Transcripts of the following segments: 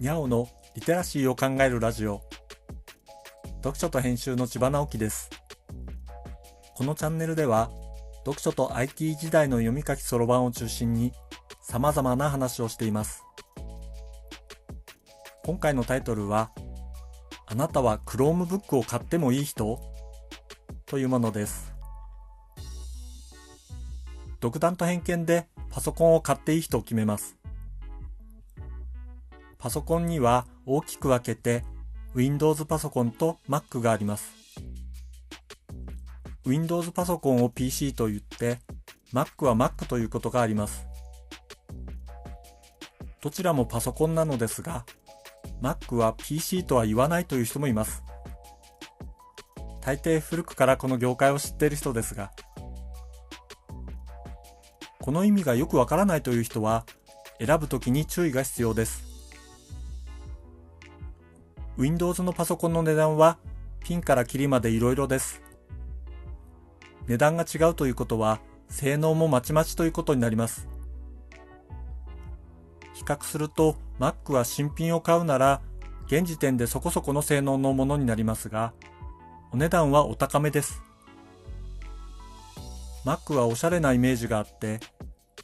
にゃおのリテラシーを考えるラジオ。読書と編集の千葉直樹です。このチャンネルでは読書と IT 時代の読み書きそろばんを中心に様々な話をしています。今回のタイトルはあなたは Chromebook を買ってもいい人？というものです。独断と偏見でパソコンを買っていい人を決めます。パソコンには大きく分けて Windows パソコンと Mac があります。Windows パソコンを PC と言って Mac は Mac ということがあります。どちらもパソコンなのですが Mac は PC とは言わないという人もいます。大抵古くからこの業界を知っている人ですがこの意味がよくわからないという人は選ぶときに注意が必要です。Windows のパソコンの値段はピンからキリまで色々です。値段が違うということは性能もまちまちということになります。比較すると Mac は新品を買うなら現時点でそこそこの性能のものになりますがお値段はお高めです。Mac はおしゃれなイメージがあって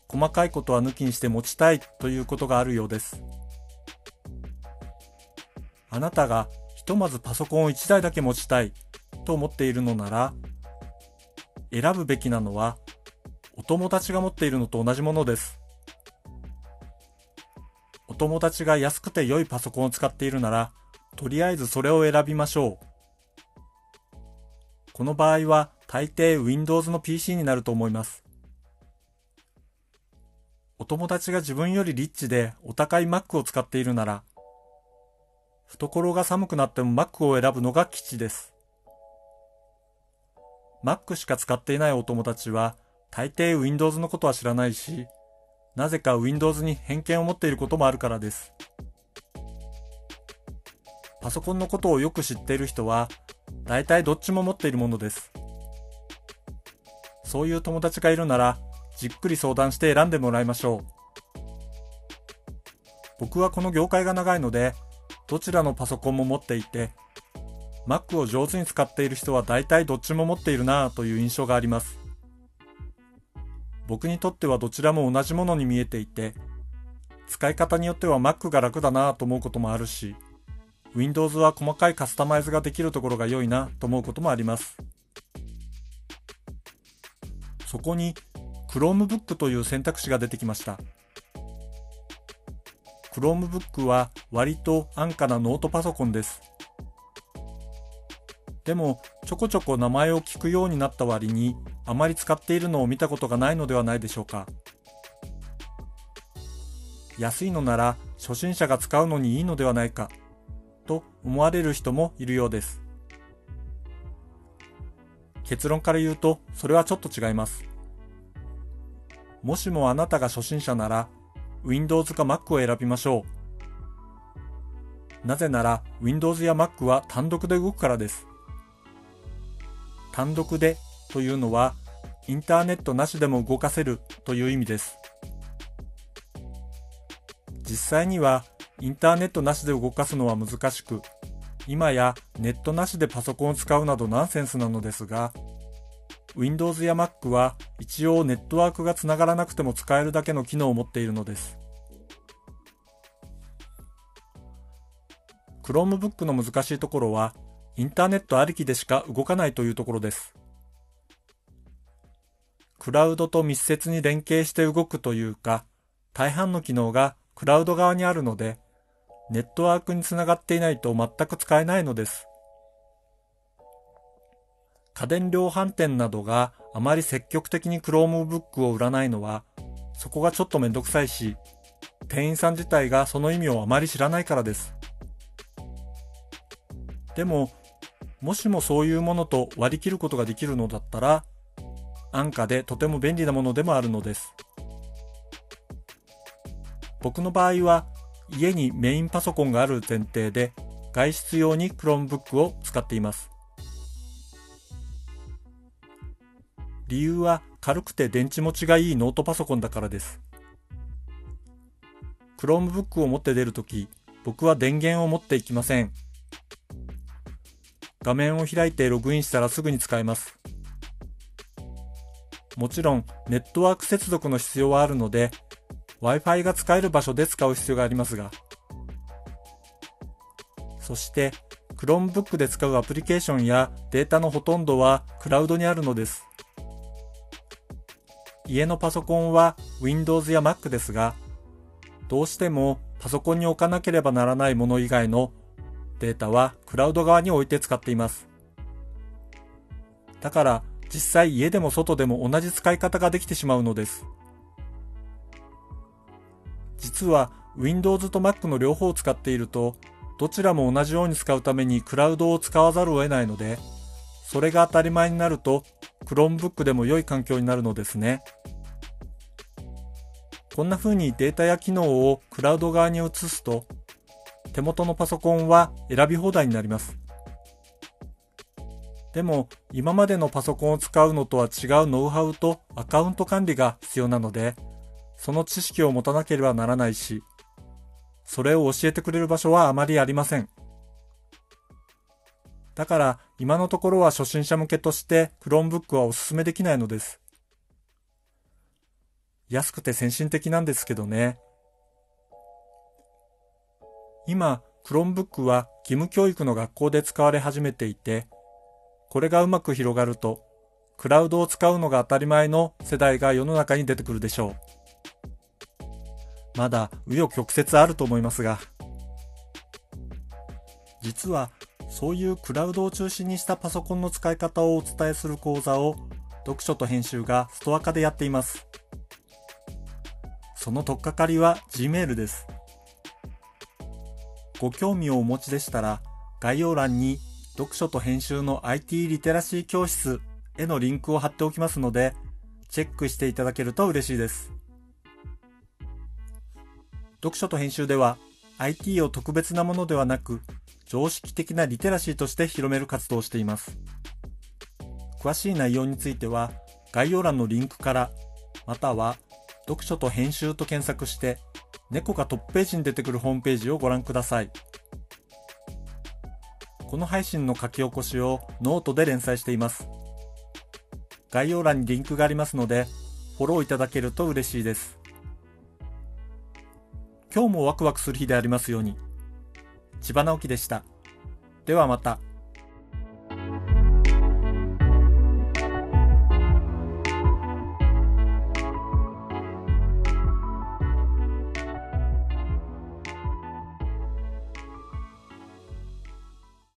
細かいことは抜きにして持ちたいということがあるようです。あなたがひとまずパソコンを1台だけ持ちたいと思っているのなら、選ぶべきなのはお友達が持っているのと同じものです。お友達が安くて良いパソコンを使っているなら、とりあえずそれを選びましょう。この場合は大抵 Windows の PC になると思います。お友達が自分よりリッチでお高い Mac を使っているなら、懐が寒くなっても Mac を選ぶのが基地です。Mac しか使っていないお友達は大抵 Windows のことは知らないし、なぜか Windows に偏見を持っていることもあるからです。パソコンのことをよく知っている人は、大体どっちも持っているものです。そういう友達がいるなら、じっくり相談して選んでもらいましょう。僕はこの業界が長いので、どちらのパソコンも持っていて Mac を上手に使っている人は大体どっちも持っているなぁという印象があります。僕にとってはどちらも同じものに見えていて使い方によっては Mac が楽だなぁと思うこともあるし Windows は細かいカスタマイズができるところが良いなと思うこともあります。そこに Chromebook という選択肢が出てきました。Chromebook は割と安価なノートパソコンです。でも、ちょこちょこ名前を聞くようになった割に、あまり使っているのを見たことがないのではないでしょうか。安いのなら初心者が使うのにいいのではないか、と思われる人もいるようです。結論から言うと、それはちょっと違います。もしもあなたが初心者なら、Windows か Mac を選びましょう。なぜなら Windows や Mac は単独で動くからです。単独でというのはインターネットなしでも動かせるという意味です。実際にはインターネットなしで動かすのは難しく、今やネットなしでパソコンを使うなどナンセンスなのですが、Windows や Mac は一応ネットワークがつながらなくても使えるだけの機能を持っているのです。Chromebook の難しいところは、インターネットありきでしか動かないというところです。クラウドと密接に連携して動くというか、大半の機能がクラウド側にあるので、ネットワークにつながっていないと全く使えないのです。家電量販店などがあまり積極的に Chromebook を売らないのは、そこがちょっとめんどくさいし、店員さん自体がその意味をあまり知らないからです。でも、もしもそういうものと割り切ることができるのだったら、安価でとても便利なものでもあるのです。僕の場合は、家にメインパソコンがある前提で、外出用に Chromebook を使っています。理由は軽くて電池持ちがいいノートパソコンだからです。Chromebook を持って出るとき、僕は電源を持っていきません。画面を開いてログインしたらすぐに使えます。もちろんネットワーク接続の必要はあるので Wi-Fi が使える場所で使う必要がありますがそして Chromebook で使うアプリケーションやデータのほとんどはクラウドにあるのです。家のパソコンは Windows や Mac ですが、どうしてもパソコンに置かなければならないもの以外のデータはクラウド側に置いて使っています。だから実際家でも外でも同じ使い方ができてしまうのです。実は Windows と Mac の両方を使っているとどちらも同じように使うためにクラウドを使わざるを得ないので、それが当たり前になると Chromebook でも良い環境になるのですね。こんな風にデータや機能をクラウド側に移すと、手元のパソコンは選び放題になります。でも、今までのパソコンを使うのとは違うノウハウとアカウント管理が必要なので、その知識を持たなければならないし、それを教えてくれる場所はあまりありません。だから今のところは初心者向けとして Chromebook はお勧めできないのです。安くて先進的なんですけどね。今、Chromebook は義務教育の学校で使われ始めていて、これがうまく広がると、クラウドを使うのが当たり前の世代が世の中に出てくるでしょう。まだ紆余曲折あると思いますが、実はそういうクラウドを中心にしたパソコンの使い方をお伝えする講座を読書と編集がストア化でやっています。その取っかかりは Gmail です。ご興味をお持ちでしたら概要欄に読書と編集の IT リテラシー教室へのリンクを貼っておきますのでチェックしていただけると嬉しいです。読書と編集では IT を特別なものではなく常識的なリテラシーとして広める活動をしています。詳しい内容については概要欄のリンクからまたは読書と編集と検索して猫がトップページに出てくるホームページをご覧ください。この配信の書き起こしをノートで連載しています。概要欄にリンクがありますのでフォローいただけると嬉しいです。今日もワクワクする日でありますように。千葉直樹でした。ではまた。